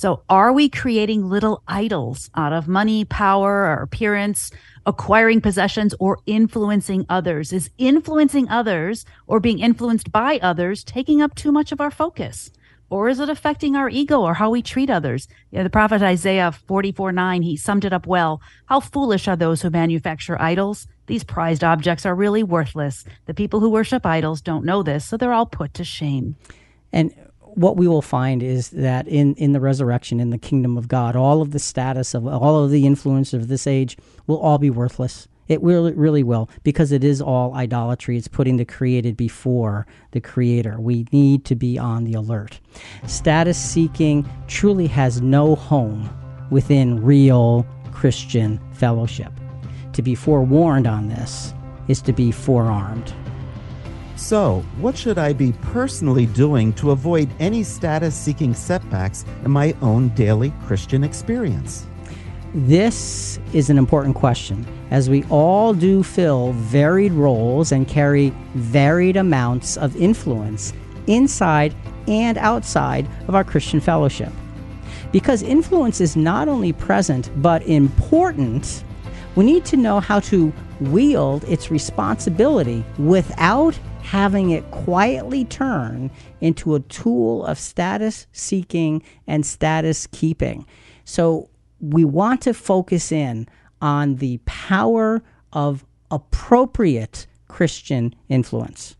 So are we creating little idols out of money, power, or appearance, acquiring possessions, or influencing others? Is influencing others or being influenced by others taking up too much of our focus? Or is it affecting our ego or how we treat others? You know, the prophet Isaiah 44 9, he summed it up well. How foolish are those who manufacture idols? These prized objects are really worthless. The people who worship idols don't know this, so they're all put to shame. And what we will find is that in, in the resurrection, in the kingdom of God, all of the status of all of the influence of this age will all be worthless. It really, really will, because it is all idolatry. It's putting the created before the creator. We need to be on the alert. Status seeking truly has no home within real Christian fellowship. To be forewarned on this is to be forearmed. So, what should I be personally doing to avoid any status seeking setbacks in my own daily Christian experience? This is an important question, as we all do fill varied roles and carry varied amounts of influence inside and outside of our Christian fellowship. Because influence is not only present but important, we need to know how to wield its responsibility without having it quietly turn into a tool of status seeking and status keeping. So we want to focus in on the power of appropriate Christian influence.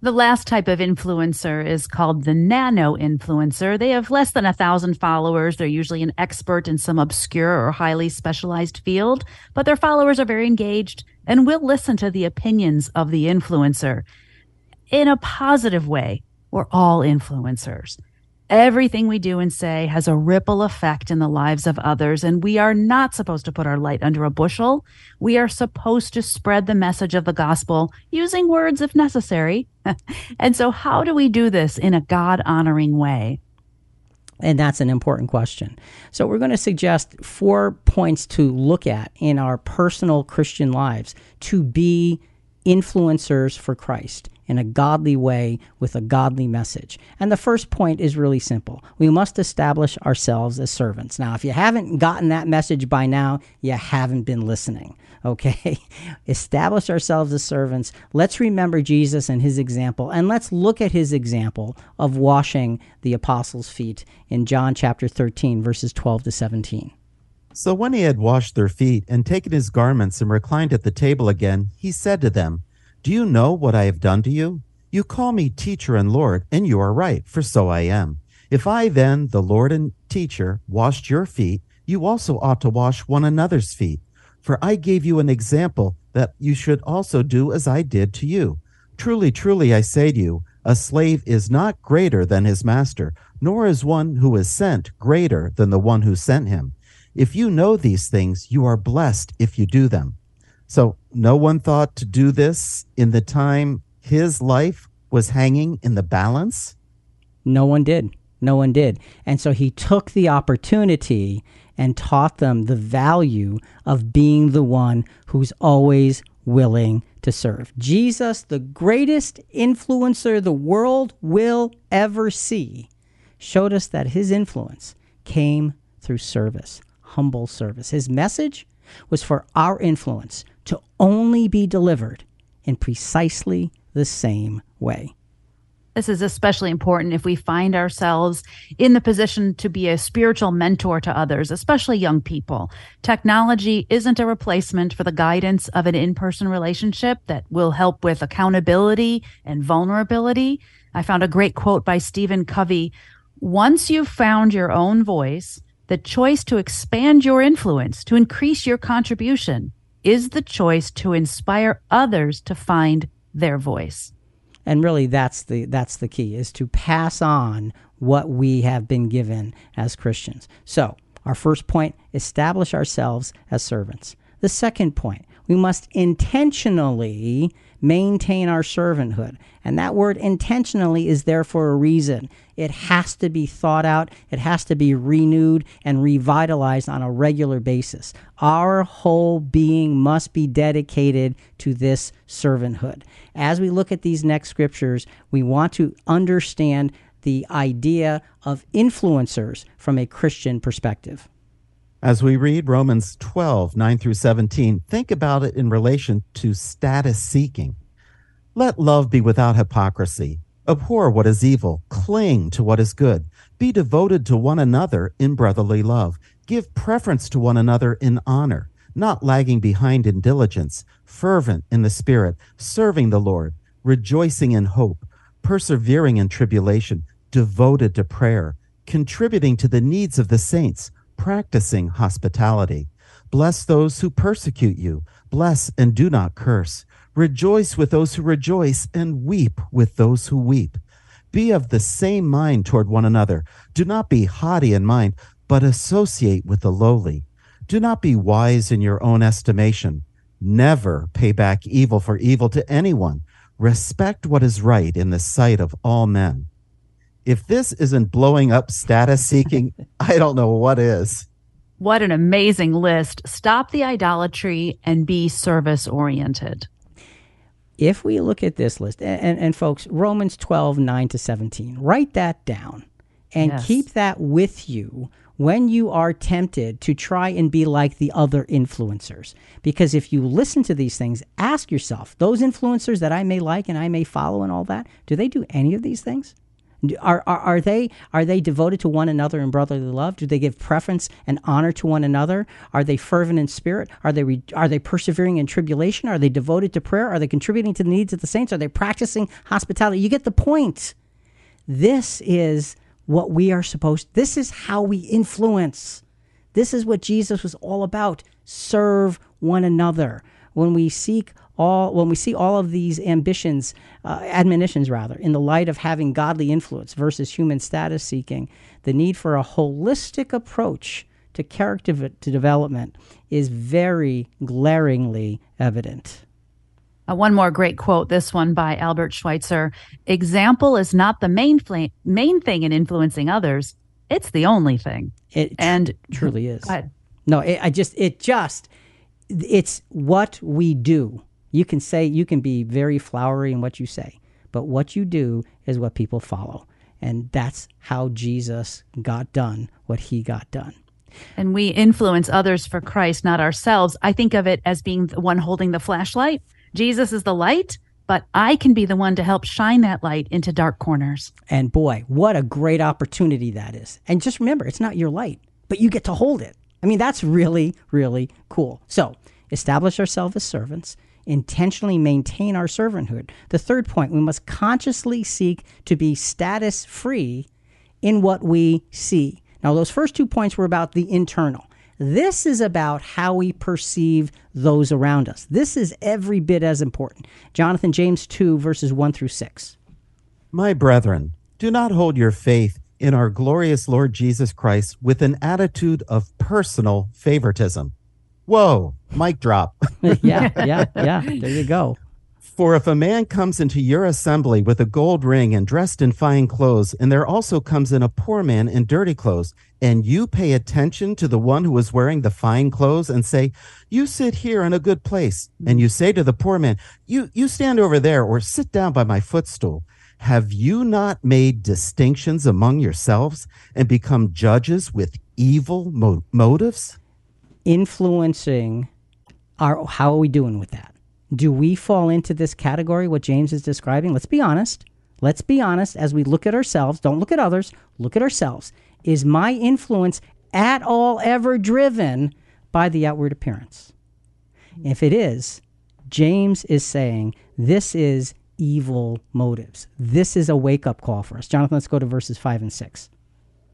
The last type of influencer is called the nano influencer. They have less than a thousand followers. They're usually an expert in some obscure or highly specialized field, but their followers are very engaged and we'll listen to the opinions of the influencer. in a positive way. We're all influencers. Everything we do and say has a ripple effect in the lives of others, and we are not supposed to put our light under a bushel. We are supposed to spread the message of the gospel using words if necessary. [laughs] and so, how do we do this in a God honoring way? And that's an important question. So, we're going to suggest four points to look at in our personal Christian lives to be influencers for Christ in a godly way with a godly message. And the first point is really simple. We must establish ourselves as servants. Now, if you haven't gotten that message by now, you haven't been listening. [laughs] Okay? establish ourselves as servants. Let's remember Jesus and his example, and let's look at his example of washing the apostles' feet in John chapter 13, verses 12 to 17. So when he had washed their feet and taken his garments and reclined at the table again, he said to them, Do you know what I have done to you? You call me teacher and Lord, and you are right, for so I am. If I then, the Lord and teacher, washed your feet, you also ought to wash one another's feet. For I gave you an example that you should also do as I did to you. Truly, truly, I say to you, a slave is not greater than his master, nor is one who is sent greater than the one who sent him. If you know these things, you are blessed if you do them. So, no one thought to do this in the time his life was hanging in the balance? No one did. No one did. And so he took the opportunity and taught them the value of being the one who's always willing to serve. Jesus, the greatest influencer the world will ever see, showed us that his influence came through service, humble service. His message was for our influence to only be delivered in precisely the same way. This is especially important if we find ourselves in the position to be a spiritual mentor to others, especially young people. Technology isn't a replacement for the guidance of an in person relationship that will help with accountability and vulnerability. I found a great quote by Stephen Covey Once you've found your own voice, the choice to expand your influence, to increase your contribution, is the choice to inspire others to find their voice and really that's the that's the key is to pass on what we have been given as Christians. So, our first point, establish ourselves as servants. The second point, we must intentionally maintain our servanthood. And that word intentionally is there for a reason. It has to be thought out, it has to be renewed and revitalized on a regular basis. Our whole being must be dedicated to this servanthood. As we look at these next scriptures, we want to understand the idea of influencers from a Christian perspective. As we read Romans 12, 9 through 17, think about it in relation to status seeking. Let love be without hypocrisy. Abhor what is evil. Cling to what is good. Be devoted to one another in brotherly love. Give preference to one another in honor, not lagging behind in diligence, fervent in the Spirit, serving the Lord, rejoicing in hope, persevering in tribulation, devoted to prayer, contributing to the needs of the saints practicing hospitality. Bless those who persecute you. Bless and do not curse. Rejoice with those who rejoice and weep with those who weep. Be of the same mind toward one another. Do not be haughty in mind, but associate with the lowly. Do not be wise in your own estimation. Never pay back evil for evil to anyone. Respect what is right in the sight of all men if this isn't blowing up status [laughs] seeking, I don't know what is. What an amazing list. Stop the idolatry and be service oriented. If we look at this list, and, and, and, folks, Romans 12, 9 to 17, write that down and yes. keep that with you when you are tempted to try and be like the other influencers. Because if you listen to these things, ask yourself those influencers that I may like and I may follow and all that, do they do any of these things? Are, are, are they are they devoted to one another in brotherly love? Do they give preference and honor to one another? Are they fervent in spirit? Are they re, are they persevering in tribulation? Are they devoted to prayer? Are they contributing to the needs of the saints? Are they practicing hospitality? You get the point. This is what we are supposed. This is how we influence. This is what Jesus was all about. Serve one another. When we seek all when we see all of these ambitions, uh, admonitions rather, in the light of having godly influence versus human status seeking, the need for a holistic approach to character to development is very glaringly evident. Uh, one more great quote, this one by Albert Schweitzer. Example is not the main, fl- main thing in influencing others. It's the only thing. It and truly is. No, it, I just, it just, it's what we do. You can say, you can be very flowery in what you say, but what you do is what people follow. And that's how Jesus got done what he got done. And we influence others for Christ, not ourselves. I think of it as being the one holding the flashlight. Jesus is the light, but I can be the one to help shine that light into dark corners. And boy, what a great opportunity that is. And just remember, it's not your light, but you get to hold it. I mean, that's really, really cool. So, establish ourselves as servants, intentionally maintain our servanthood. The third point, we must consciously seek to be status free in what we see. Now, those first two points were about the internal. This is about how we perceive those around us. This is every bit as important. Jonathan James 2, verses 1 through 6. My brethren, do not hold your faith in our glorious Lord Jesus Christ with an attitude of personal favoritism. Whoa, mic drop. [laughs] yeah, yeah, yeah. There you go. For if a man comes into your assembly with a gold ring and dressed in fine clothes, and there also comes in a poor man in dirty clothes, and you pay attention to the one who is wearing the fine clothes and say, You sit here in a good place, and you say to the poor man, You you stand over there or sit down by my footstool. Have you not made distinctions among yourselves and become judges with evil mo- motives? Influencing our how are we doing with that? Do we fall into this category, what James is describing? Let's be honest. Let's be honest as we look at ourselves. Don't look at others, look at ourselves. Is my influence at all ever driven by the outward appearance? If it is, James is saying this is evil motives. This is a wake up call for us. Jonathan, let's go to verses 5 and 6.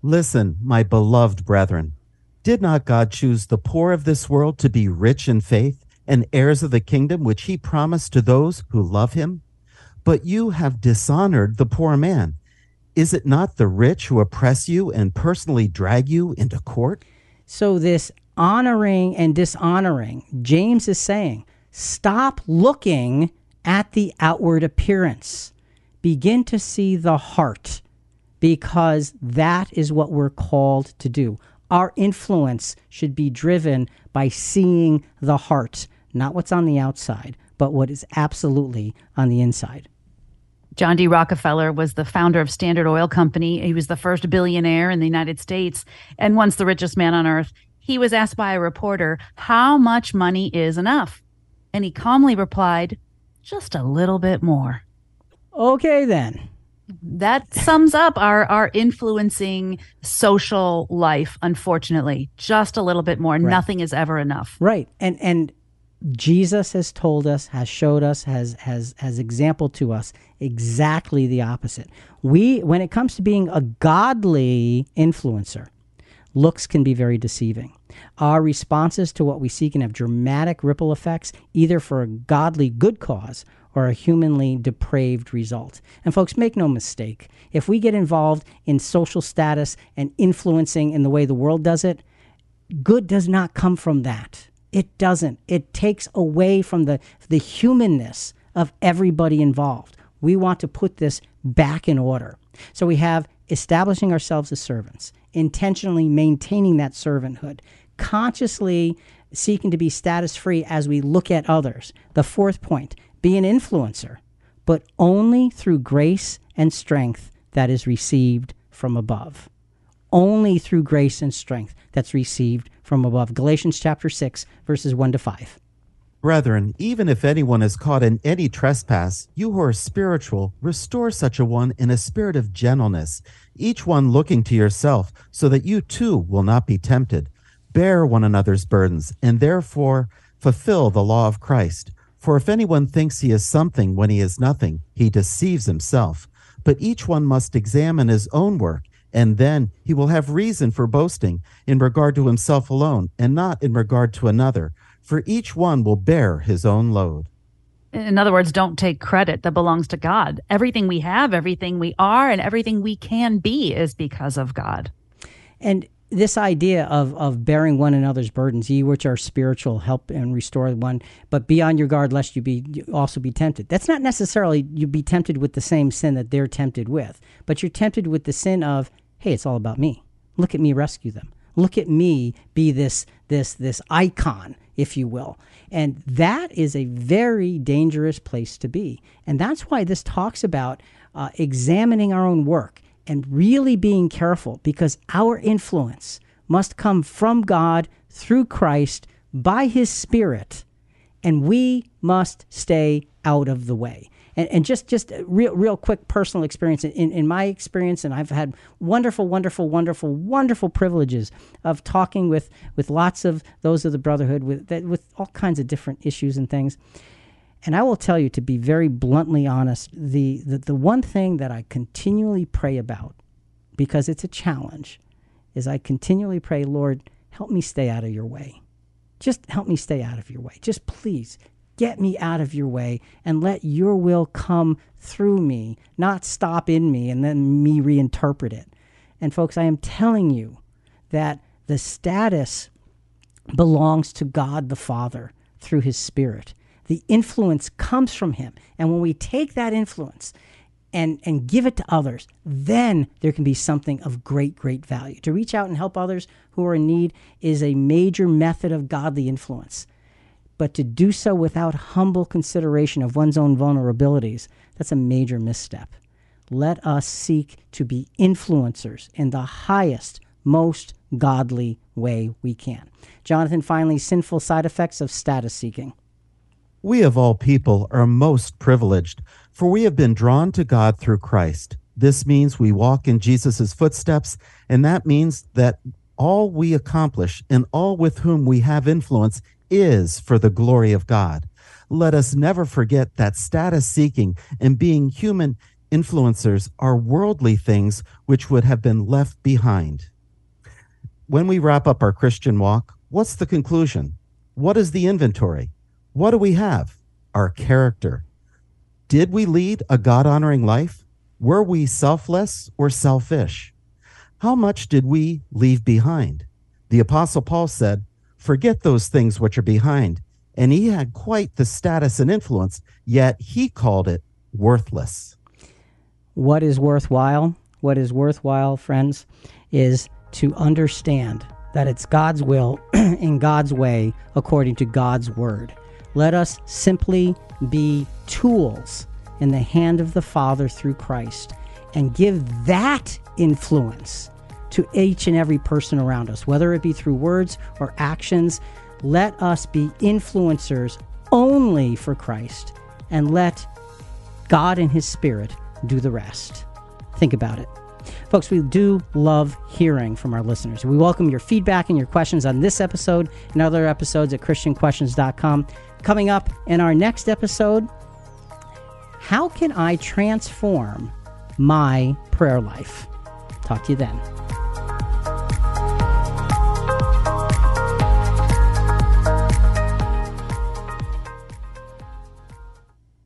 Listen, my beloved brethren. Did not God choose the poor of this world to be rich in faith and heirs of the kingdom which he promised to those who love him? But you have dishonored the poor man. Is it not the rich who oppress you and personally drag you into court? So, this honoring and dishonoring, James is saying, stop looking at the outward appearance. Begin to see the heart because that is what we're called to do. Our influence should be driven by seeing the heart not what's on the outside, but what is absolutely on the inside. John D. Rockefeller was the founder of Standard Oil Company. He was the first billionaire in the United States and once the richest man on earth. He was asked by a reporter, How much money is enough? And he calmly replied, Just a little bit more. Okay, then. That sums up our, our influencing social life, unfortunately. Just a little bit more. Right. Nothing is ever enough. Right. And and Jesus has told us, has showed us, has has has example to us exactly the opposite. We when it comes to being a godly influencer, looks can be very deceiving. Our responses to what we see can have dramatic ripple effects, either for a godly good cause or a humanly depraved result. And folks, make no mistake, if we get involved in social status and influencing in the way the world does it, good does not come from that it doesn't. It takes away from the, the humanness of everybody involved. We want to put this back in order. So we have establishing ourselves as servants, intentionally maintaining that servanthood, consciously seeking to be status free as we look at others. The fourth point be an influencer, but only through grace and strength that is received from above. Only through grace and strength that's received from above. Galatians chapter 6, verses 1 to 5. Brethren, even if anyone is caught in any trespass, you who are spiritual, restore such a one in a spirit of gentleness, each one looking to yourself, so that you too will not be tempted. Bear one another's burdens, and therefore fulfill the law of Christ. For if anyone thinks he is something when he is nothing, he deceives himself. But each one must examine his own work and then he will have reason for boasting in regard to himself alone, and not in regard to another, for each one will bear his own load. In other words, don't take credit that belongs to God. Everything we have, everything we are, and everything we can be is because of God. And this idea of, of bearing one another's burdens, ye which are spiritual, help and restore one, but be on your guard lest you be you also be tempted. That's not necessarily you be tempted with the same sin that they're tempted with, but you're tempted with the sin of, hey, it's all about me. Look at me rescue them. Look at me be this this this icon, if you will. And that is a very dangerous place to be. And that's why this talks about uh, examining our own work and really being careful because our influence must come from God through Christ by his Spirit, and we must stay out of the way. And, and just just real real quick personal experience in, in my experience, and I've had wonderful, wonderful, wonderful, wonderful privileges of talking with with lots of those of the brotherhood with with all kinds of different issues and things. And I will tell you, to be very bluntly honest, the, the, the one thing that I continually pray about, because it's a challenge, is I continually pray, Lord, help me stay out of your way. Just help me stay out of your way. Just please get me out of your way and let your will come through me, not stop in me and then me reinterpret it. And folks, I am telling you that the status belongs to God the Father through his Spirit the influence comes from him. And when we take that influence and, and give it to others, then there can be something of great, great value. To reach out and help others who are in need is a major method of godly influence. But to do so without humble consideration of one's own vulnerabilities, that's a major misstep. Let us seek to be influencers in the highest, most godly way we can. Jonathan, finally, sinful side effects of status seeking. We of all people are most privileged, for we have been drawn to God through Christ. This means we walk in Jesus' footsteps, and that means that all we accomplish and all with whom we have influence is for the glory of God. Let us never forget that status seeking and being human influencers are worldly things which would have been left behind. When we wrap up our Christian walk, what's the conclusion? What is the inventory? What do we have? Our character. Did we lead a God honoring life? Were we selfless or selfish? How much did we leave behind? The Apostle Paul said, Forget those things which are behind. And he had quite the status and influence, yet he called it worthless. What is worthwhile? What is worthwhile, friends, is to understand that it's God's will [clears throat] in God's way according to God's word. Let us simply be tools in the hand of the Father through Christ and give that influence to each and every person around us, whether it be through words or actions. Let us be influencers only for Christ and let God and His Spirit do the rest. Think about it. Folks, we do love hearing from our listeners. We welcome your feedback and your questions on this episode and other episodes at ChristianQuestions.com. Coming up in our next episode, how can I transform my prayer life? Talk to you then.